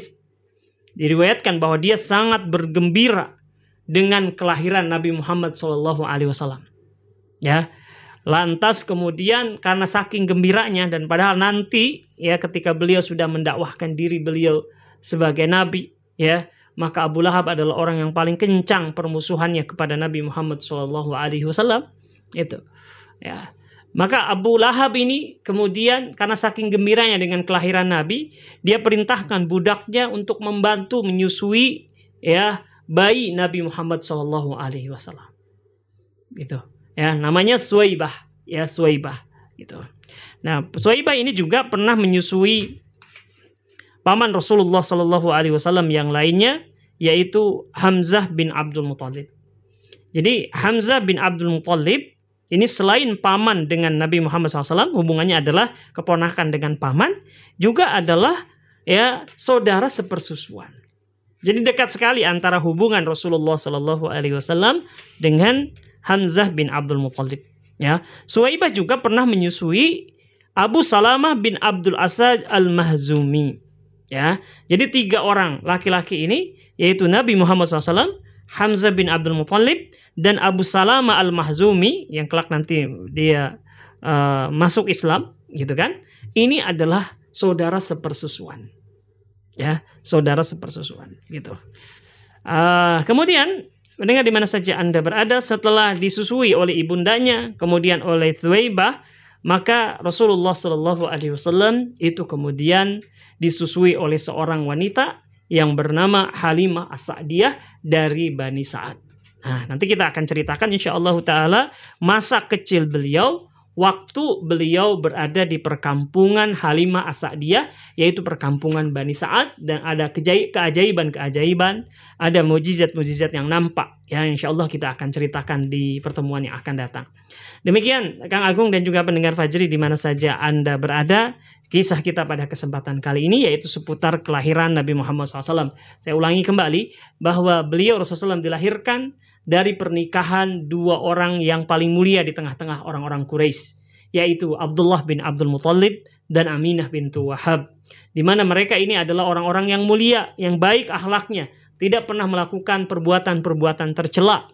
Speaker 2: diriwayatkan bahwa dia sangat bergembira dengan kelahiran Nabi Muhammad SAW. Ya, lantas kemudian karena saking gembiranya dan padahal nanti ya ketika beliau sudah mendakwahkan diri beliau sebagai nabi, ya maka Abu Lahab adalah orang yang paling kencang permusuhannya kepada Nabi Muhammad SAW. Itu, ya. Maka Abu Lahab ini kemudian karena saking gembiranya dengan kelahiran Nabi, dia perintahkan budaknya untuk membantu menyusui ya bayi Nabi Muhammad Wasallam. Gitu. Ya, namanya Suwaibah, ya Suwaibah. Gitu. Nah, Suwaibah ini juga pernah menyusui paman Rasulullah Shallallahu Alaihi Wasallam yang lainnya, yaitu Hamzah bin Abdul Muthalib. Jadi Hamzah bin Abdul Muthalib ini selain paman dengan Nabi Muhammad SAW, hubungannya adalah keponakan dengan paman, juga adalah ya saudara sepersusuan. Jadi dekat sekali antara hubungan Rasulullah Shallallahu Alaihi Wasallam dengan Hamzah bin Abdul Muthalib. Ya, Suwaibah juga pernah menyusui Abu Salamah bin Abdul Asad al Mahzumi. Ya, jadi tiga orang laki-laki ini yaitu Nabi Muhammad SAW, Hamzah bin Abdul Muthalib dan Abu Salama al-Mahzumi yang kelak nanti dia uh, masuk Islam gitu kan. Ini adalah saudara sepersusuan. Ya, saudara sepersusuan gitu. Uh, kemudian mendengar di mana saja Anda berada setelah disusui oleh ibundanya, kemudian oleh Thuwaibah, maka Rasulullah Shallallahu alaihi wasallam itu kemudian disusui oleh seorang wanita yang bernama Halimah As-Sa'diyah dari Bani Sa'ad. Nah, nanti kita akan ceritakan insya Allah Ta'ala masa kecil beliau waktu beliau berada di perkampungan Halimah As-Sa'diyah yaitu perkampungan Bani Sa'ad dan ada keajaiban-keajaiban, ada mujizat-mujizat yang nampak ya insya Allah kita akan ceritakan di pertemuan yang akan datang. Demikian Kang Agung dan juga pendengar Fajri di mana saja Anda berada kisah kita pada kesempatan kali ini yaitu seputar kelahiran Nabi Muhammad SAW. Saya ulangi kembali bahwa beliau Rasulullah SAW dilahirkan dari pernikahan dua orang yang paling mulia di tengah-tengah orang-orang Quraisy, yaitu Abdullah bin Abdul Muthalib dan Aminah bintu Wahab. Di mana mereka ini adalah orang-orang yang mulia, yang baik akhlaknya, tidak pernah melakukan perbuatan-perbuatan tercela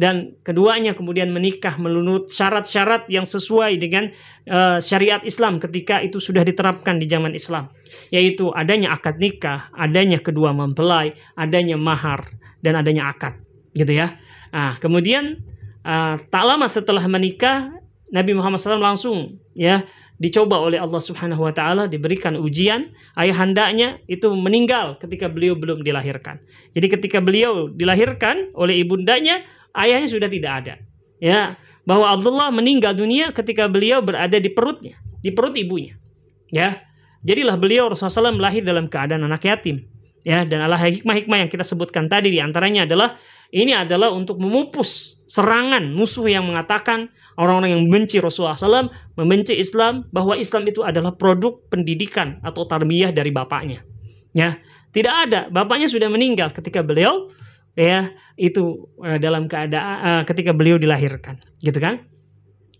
Speaker 2: dan keduanya kemudian menikah menurut syarat-syarat yang sesuai dengan uh, syariat Islam ketika itu sudah diterapkan di zaman Islam yaitu adanya akad nikah, adanya kedua mempelai, adanya mahar dan adanya akad gitu ya. Nah, kemudian uh, tak lama setelah menikah Nabi Muhammad SAW langsung ya dicoba oleh Allah Subhanahu wa taala diberikan ujian ayahandanya itu meninggal ketika beliau belum dilahirkan. Jadi ketika beliau dilahirkan oleh ibundanya ayahnya sudah tidak ada. Ya, bahwa Abdullah meninggal dunia ketika beliau berada di perutnya, di perut ibunya. Ya. Jadilah beliau Rasulullah SAW lahir dalam keadaan anak yatim. Ya, dan Allah hikmah-hikmah yang kita sebutkan tadi di antaranya adalah ini adalah untuk memupus serangan musuh yang mengatakan orang-orang yang membenci Rasulullah SAW, membenci Islam, bahwa Islam itu adalah produk pendidikan atau tarbiyah dari bapaknya. Ya, tidak ada. Bapaknya sudah meninggal ketika beliau ya itu uh, dalam keadaan uh, ketika beliau dilahirkan gitu kan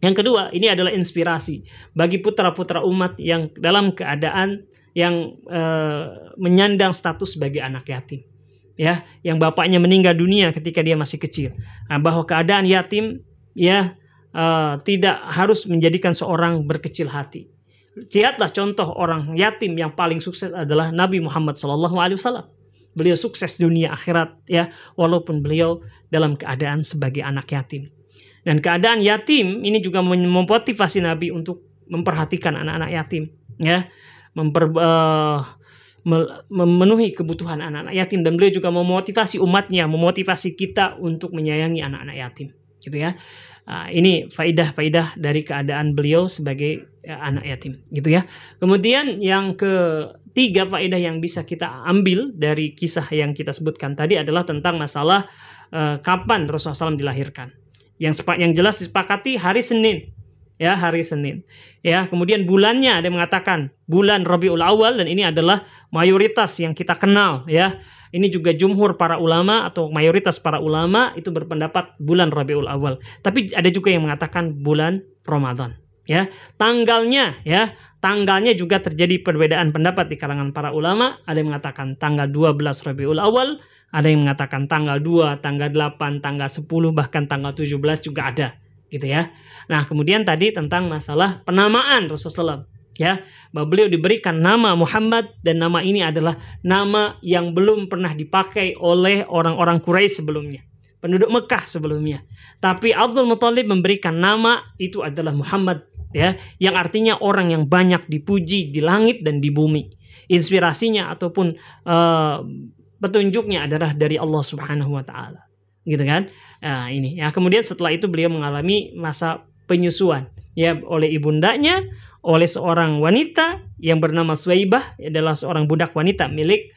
Speaker 2: yang kedua, ini adalah inspirasi bagi putra-putra umat yang dalam keadaan yang uh, menyandang status sebagai anak yatim. Ya, yang bapaknya meninggal dunia ketika dia masih kecil. Nah, bahwa keadaan yatim ya uh, tidak harus menjadikan seorang berkecil hati. Lihatlah contoh orang yatim yang paling sukses adalah Nabi Muhammad SAW. Beliau sukses dunia akhirat ya, walaupun beliau dalam keadaan sebagai anak yatim. Dan keadaan yatim ini juga memotivasi Nabi untuk memperhatikan anak-anak yatim, ya, memper, uh, memenuhi kebutuhan anak-anak yatim. Dan beliau juga memotivasi umatnya, memotivasi kita untuk menyayangi anak-anak yatim, gitu ya. Uh, ini faidah-faidah dari keadaan beliau sebagai uh, anak yatim, gitu ya. Kemudian yang ketiga faidah yang bisa kita ambil dari kisah yang kita sebutkan tadi adalah tentang masalah uh, kapan Rasulullah SAW dilahirkan yang sepak yang jelas disepakati hari Senin ya hari Senin ya kemudian bulannya ada yang mengatakan bulan Rabiul Awal dan ini adalah mayoritas yang kita kenal ya ini juga jumhur para ulama atau mayoritas para ulama itu berpendapat bulan Rabiul Awal tapi ada juga yang mengatakan bulan Ramadan ya tanggalnya ya tanggalnya juga terjadi perbedaan pendapat di kalangan para ulama ada yang mengatakan tanggal 12 Rabiul Awal ada yang mengatakan tanggal 2, tanggal 8, tanggal 10, bahkan tanggal 17 juga ada. Gitu ya. Nah kemudian tadi tentang masalah penamaan Rasulullah ya bahwa beliau diberikan nama Muhammad dan nama ini adalah nama yang belum pernah dipakai oleh orang-orang Quraisy sebelumnya penduduk Mekah sebelumnya tapi Abdul Muthalib memberikan nama itu adalah Muhammad ya yang artinya orang yang banyak dipuji di langit dan di bumi inspirasinya ataupun uh, petunjuknya adalah dari Allah Subhanahu wa taala. Gitu kan? Nah, ini. Ya, kemudian setelah itu beliau mengalami masa penyusuan ya oleh ibundanya, oleh seorang wanita yang bernama Suwaibah adalah seorang budak wanita milik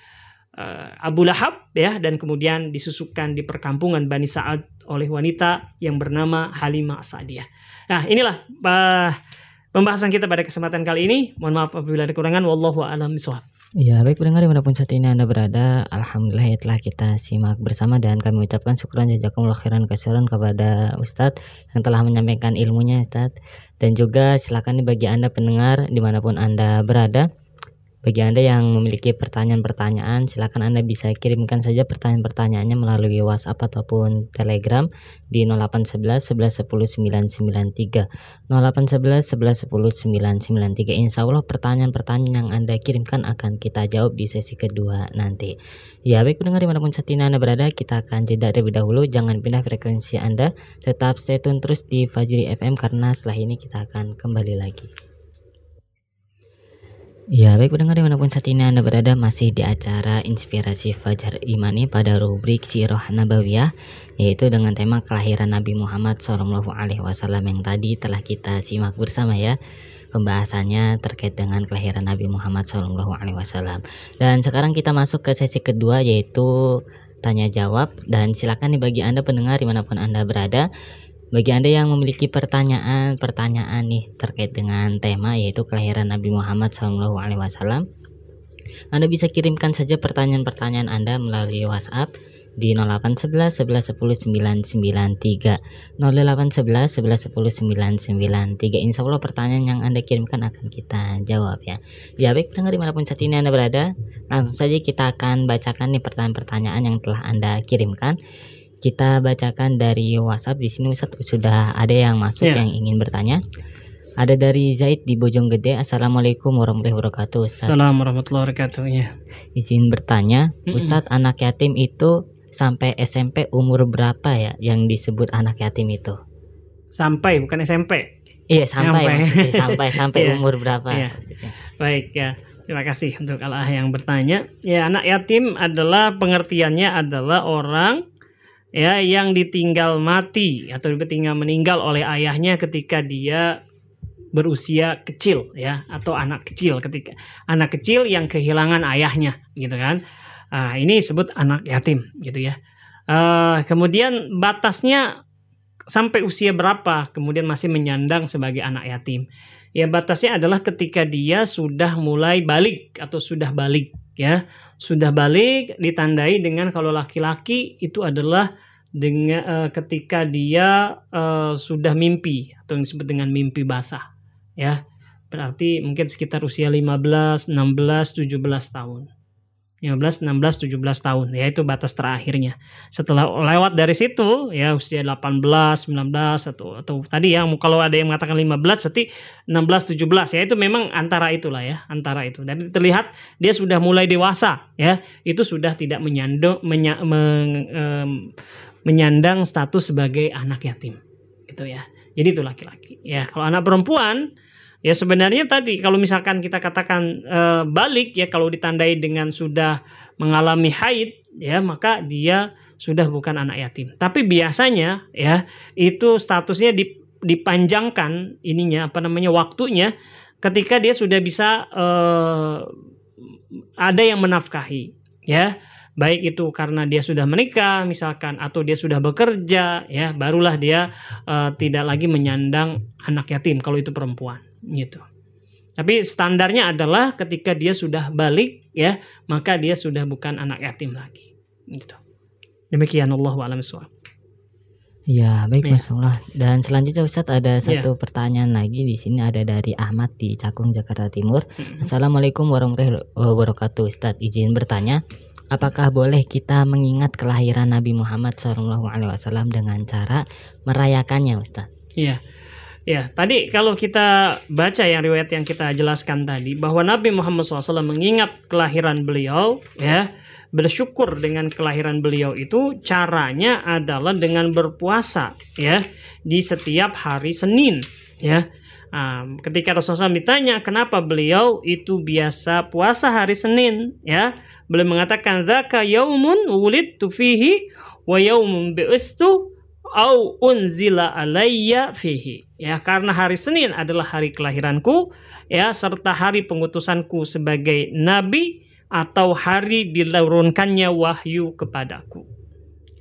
Speaker 2: uh, Abu Lahab ya dan kemudian disusukan di perkampungan Bani Sa'ad oleh wanita yang bernama Halimah Sa'diyah. Nah, inilah uh, pembahasan kita pada kesempatan kali ini. Mohon maaf apabila ada kekurangan. Wallahu a'lam bishawab.
Speaker 1: Ya, baik pendengar di mana pun saat ini Anda berada, Alhamdulillah ya telah kita simak bersama dan kami ucapkan syukuran jazakumullah khairan kasiran kepada Ustadz yang telah menyampaikan ilmunya Ustadz. Dan juga silakan bagi Anda pendengar di mana pun Anda berada bagi Anda yang memiliki pertanyaan-pertanyaan, silakan Anda bisa kirimkan saja pertanyaan-pertanyaannya melalui WhatsApp ataupun Telegram di 0811 11 10 993. 0811 11 10 993. Insya Allah pertanyaan-pertanyaan yang Anda kirimkan akan kita jawab di sesi kedua nanti. Ya, baik pendengar di mana pun saat ini Anda berada, kita akan jeda terlebih dahulu. Jangan pindah frekuensi Anda, tetap stay tune terus di Fajri FM karena setelah ini kita akan kembali lagi. Ya baik pendengar di mana pun saat ini Anda berada masih di acara Inspirasi Fajar Imani pada rubrik Sirah Nabawiyah yaitu dengan tema kelahiran Nabi Muhammad SAW yang tadi telah kita simak bersama ya pembahasannya terkait dengan kelahiran Nabi Muhammad SAW dan sekarang kita masuk ke sesi kedua yaitu tanya jawab. Dan silakan nih bagi Anda pendengar di mana pun Anda berada bagi Anda yang memiliki pertanyaan-pertanyaan nih terkait dengan tema yaitu kelahiran Nabi Muhammad SAW, Anda bisa kirimkan saja pertanyaan-pertanyaan Anda melalui WhatsApp di 0811 11 10 993 0811 11 10 993 Insya Allah pertanyaan yang Anda kirimkan akan kita jawab ya. Ya baik pendengar di mana pun saat ini Anda berada Langsung saja kita akan bacakan nih pertanyaan-pertanyaan yang telah Anda kirimkan kita bacakan dari WhatsApp di sini Ustaz sudah ada yang masuk yeah. yang ingin bertanya. Ada dari Zaid di Bojonggede. Assalamualaikum warahmatullahi wabarakatuh.
Speaker 2: Ustaz. Assalamualaikum warahmatullahi wabarakatuh. Ya.
Speaker 1: Izin bertanya, Ustadz anak yatim itu sampai SMP umur berapa ya yang disebut anak yatim itu?
Speaker 2: Sampai bukan SMP.
Speaker 1: Iya sampai sampai sampai sampai <laughs> yeah. umur berapa? Yeah.
Speaker 2: Baik ya. Terima kasih untuk Allah yang bertanya. Ya anak yatim adalah pengertiannya adalah orang ya yang ditinggal mati atau ditinggal meninggal oleh ayahnya ketika dia berusia kecil ya atau anak kecil ketika anak kecil yang kehilangan ayahnya gitu kan. Uh, ini disebut anak yatim gitu ya. Uh, kemudian batasnya sampai usia berapa? Kemudian masih menyandang sebagai anak yatim Ya batasnya adalah ketika dia sudah mulai balik atau sudah balik ya. Sudah balik ditandai dengan kalau laki-laki itu adalah dengan uh, ketika dia uh, sudah mimpi atau yang disebut dengan mimpi basah ya. Berarti mungkin sekitar usia 15, 16, 17 tahun. 15, 16, 17 tahun ya itu batas terakhirnya. Setelah lewat dari situ ya usia 18, 19 atau atau tadi ya kalau ada yang mengatakan 15 berarti 16, 17 ya itu memang antara itulah ya, antara itu. Dan terlihat dia sudah mulai dewasa ya, itu sudah tidak menyandang menya, men, um, menyandang status sebagai anak yatim gitu ya. Jadi itu laki-laki. Ya, kalau anak perempuan Ya sebenarnya tadi kalau misalkan kita katakan e, balik ya kalau ditandai dengan sudah mengalami haid ya maka dia sudah bukan anak yatim. Tapi biasanya ya itu statusnya dipanjangkan ininya apa namanya waktunya ketika dia sudah bisa e, ada yang menafkahi ya baik itu karena dia sudah menikah misalkan atau dia sudah bekerja ya barulah dia uh, tidak lagi menyandang anak yatim kalau itu perempuan gitu. Tapi standarnya adalah ketika dia sudah balik ya, maka dia sudah bukan anak yatim lagi. Gitu. Demikian Allah alam
Speaker 1: Ya baik ya. Mas Allah. Dan selanjutnya Ustadz ada ya. satu ya. pertanyaan lagi di sini ada dari Ahmad di Cakung Jakarta Timur. Hmm. Assalamualaikum warahmatullahi wabarakatuh Ustadz. Izin bertanya, apakah boleh kita mengingat kelahiran Nabi Muhammad SAW dengan cara merayakannya Ustadz?
Speaker 2: Iya. Ya, tadi kalau kita baca yang riwayat yang kita jelaskan tadi bahwa Nabi Muhammad SAW mengingat kelahiran beliau, ya, bersyukur dengan kelahiran beliau itu caranya adalah dengan berpuasa, ya, di setiap hari Senin, ya. Um, ketika Rasulullah SAW ditanya kenapa beliau itu biasa puasa hari Senin, ya, beliau mengatakan zaka yaumun wulidtu fihi wa yaumun bi'istu au unzila alayya fihi. Ya, karena hari Senin adalah hari kelahiranku, ya, serta hari pengutusanku sebagai nabi atau hari dilurunkannya wahyu kepadaku.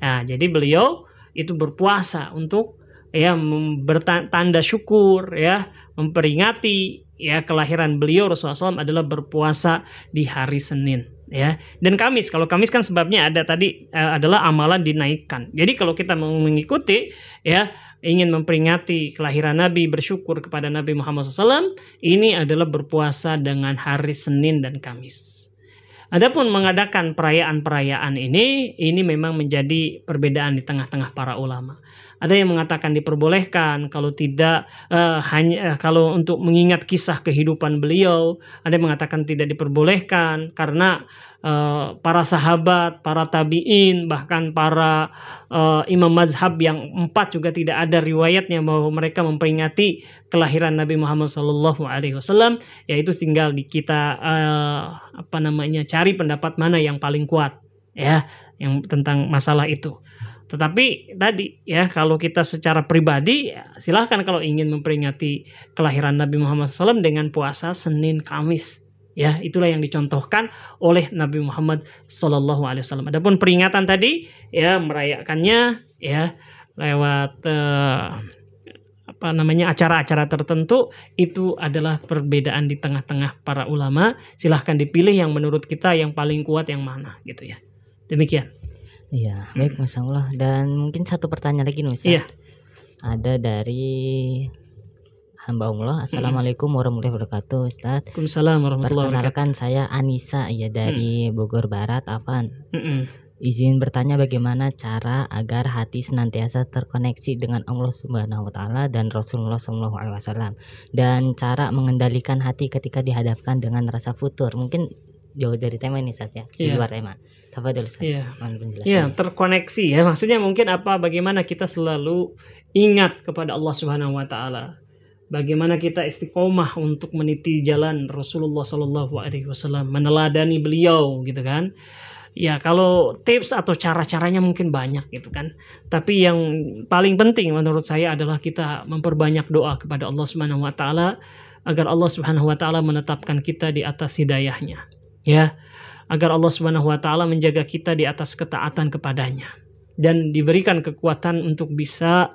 Speaker 2: Nah, jadi beliau itu berpuasa untuk ya bertanda syukur ya memperingati ya kelahiran beliau Rasulullah SAW adalah berpuasa di hari Senin ya. Dan Kamis kalau Kamis kan sebabnya ada tadi uh, adalah amalan dinaikkan. Jadi kalau kita mengikuti ya ingin memperingati kelahiran Nabi bersyukur kepada Nabi Muhammad SAW ini adalah berpuasa dengan hari Senin dan Kamis. Adapun mengadakan perayaan-perayaan ini, ini memang menjadi perbedaan di tengah-tengah para ulama. Ada yang mengatakan diperbolehkan, kalau tidak uh, hanya uh, kalau untuk mengingat kisah kehidupan beliau, ada yang mengatakan tidak diperbolehkan karena uh, para sahabat, para tabiin, bahkan para uh, imam mazhab yang empat juga tidak ada riwayatnya bahwa mereka memperingati kelahiran Nabi Muhammad SAW. Yaitu tinggal di kita uh, apa namanya cari pendapat mana yang paling kuat ya yang tentang masalah itu. Tetapi tadi ya kalau kita secara pribadi ya, silahkan kalau ingin memperingati kelahiran Nabi Muhammad SAW dengan puasa Senin Kamis ya itulah yang dicontohkan oleh Nabi Muhammad Wasallam. Adapun peringatan tadi ya merayakannya ya lewat uh, apa namanya acara-acara tertentu itu adalah perbedaan di tengah-tengah para ulama. Silahkan dipilih yang menurut kita yang paling kuat yang mana gitu ya. Demikian.
Speaker 1: Iya, baik Mas Allah. Dan mungkin satu pertanyaan lagi nih Ustaz. Iya. Ada dari hamba Allah. Assalamualaikum warahmatullahi wabarakatuh, Ustaz.
Speaker 2: Waalaikumsalam warahmatullahi wabarakatuh.
Speaker 1: Perkenalkan saya Anissa ya dari mm. Bogor Barat, Afan. Mm Izin bertanya bagaimana cara agar hati senantiasa terkoneksi dengan Allah Subhanahu wa taala dan Rasulullah Shallallahu alaihi wasallam dan cara mengendalikan hati ketika dihadapkan dengan rasa futur. Mungkin jauh dari tema ini Ustaz ya, di iya. luar tema.
Speaker 2: Tafadhol Ustaz. Iya. Iya, terkoneksi ya. Maksudnya mungkin apa bagaimana kita selalu ingat kepada Allah Subhanahu wa taala. Bagaimana kita istiqomah untuk meniti jalan Rasulullah Shallallahu alaihi wasallam, meneladani beliau gitu kan. Ya, kalau tips atau cara-caranya mungkin banyak gitu kan. Tapi yang paling penting menurut saya adalah kita memperbanyak doa kepada Allah Subhanahu wa taala agar Allah Subhanahu wa taala menetapkan kita di atas hidayahnya. Ya agar Allah Subhanahu wa taala menjaga kita di atas ketaatan kepadanya dan diberikan kekuatan untuk bisa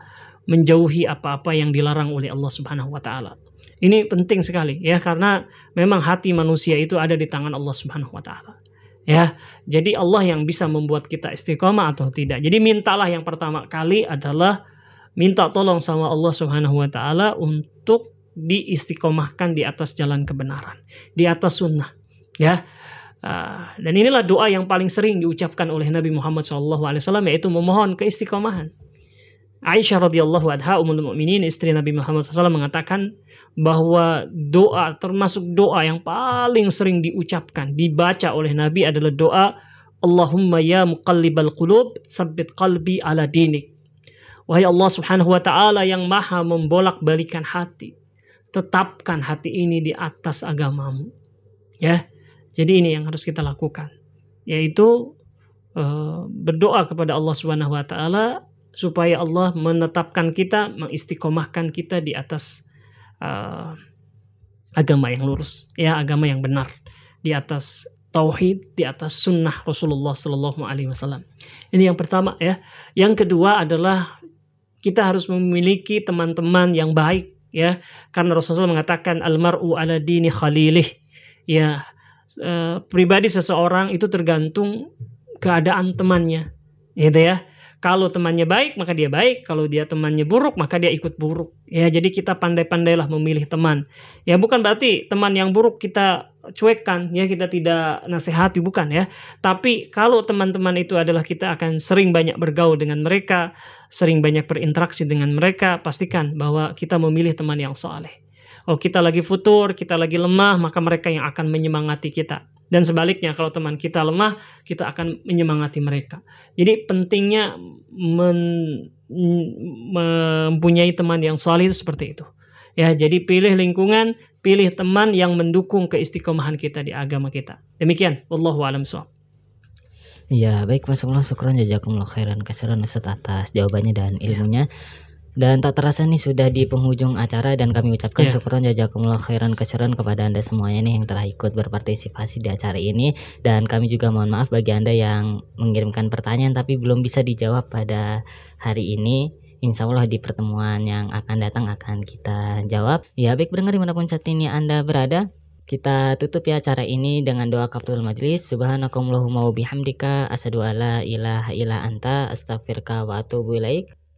Speaker 2: menjauhi apa-apa yang dilarang oleh Allah Subhanahu wa taala. Ini penting sekali ya karena memang hati manusia itu ada di tangan Allah Subhanahu wa taala. Ya, jadi Allah yang bisa membuat kita istiqomah atau tidak. Jadi mintalah yang pertama kali adalah minta tolong sama Allah Subhanahu wa taala untuk diistiqomahkan di atas jalan kebenaran, di atas sunnah. Ya, Uh, dan inilah doa yang paling sering diucapkan oleh Nabi Muhammad SAW yaitu memohon keistiqomahan. Aisyah radhiyallahu anha ummul mukminin istri Nabi Muhammad SAW mengatakan bahwa doa termasuk doa yang paling sering diucapkan dibaca oleh Nabi adalah doa Allahumma ya muqallibal qulub tsabbit qalbi ala dinik. Wahai Allah Subhanahu wa taala yang maha membolak-balikan hati, tetapkan hati ini di atas agamamu. Ya. Jadi ini yang harus kita lakukan, yaitu uh, berdoa kepada Allah Subhanahu wa taala supaya Allah menetapkan kita, mengistiqomahkan kita di atas uh, agama yang lurus, ya agama yang benar, di atas tauhid, di atas sunnah Rasulullah Shallallahu Alaihi Wasallam. Ini yang pertama ya. Yang kedua adalah kita harus memiliki teman-teman yang baik ya, karena Rasulullah mengatakan almaru ala dini khalilih ya Eh, pribadi seseorang itu tergantung keadaan temannya, gitu ya. Kalau temannya baik maka dia baik, kalau dia temannya buruk maka dia ikut buruk. Ya, jadi kita pandai-pandailah memilih teman. Ya, bukan berarti teman yang buruk kita cuekkan, ya kita tidak nasihati bukan ya. Tapi kalau teman-teman itu adalah kita akan sering banyak bergaul dengan mereka, sering banyak berinteraksi dengan mereka, pastikan bahwa kita memilih teman yang soleh. Oh kita lagi futur, kita lagi lemah, maka mereka yang akan menyemangati kita. Dan sebaliknya kalau teman kita lemah, kita akan menyemangati mereka. Jadi pentingnya men, mempunyai teman yang solid seperti itu. Ya, jadi pilih lingkungan, pilih teman yang mendukung keistiqomahan kita di agama kita. Demikian, wallahu alam.
Speaker 1: Ya, baik Mas Allah, syukran jazakumullah khairan Ustaz atas jawabannya dan ilmunya. Ya. Dan tak terasa nih sudah di penghujung acara dan kami ucapkan yeah. syukuran jazakumullah khairan keseran kepada Anda semuanya nih yang telah ikut berpartisipasi di acara ini dan kami juga mohon maaf bagi Anda yang mengirimkan pertanyaan tapi belum bisa dijawab pada hari ini. Insya Allah di pertemuan yang akan datang akan kita jawab. Ya baik pendengar di mana pun saat ini Anda berada, kita tutup ya acara ini dengan doa kafatul majlis. Subhanakallahumma wa bihamdika asyhadu alla ilaha illa anta astaghfiruka wa atubu ilaik.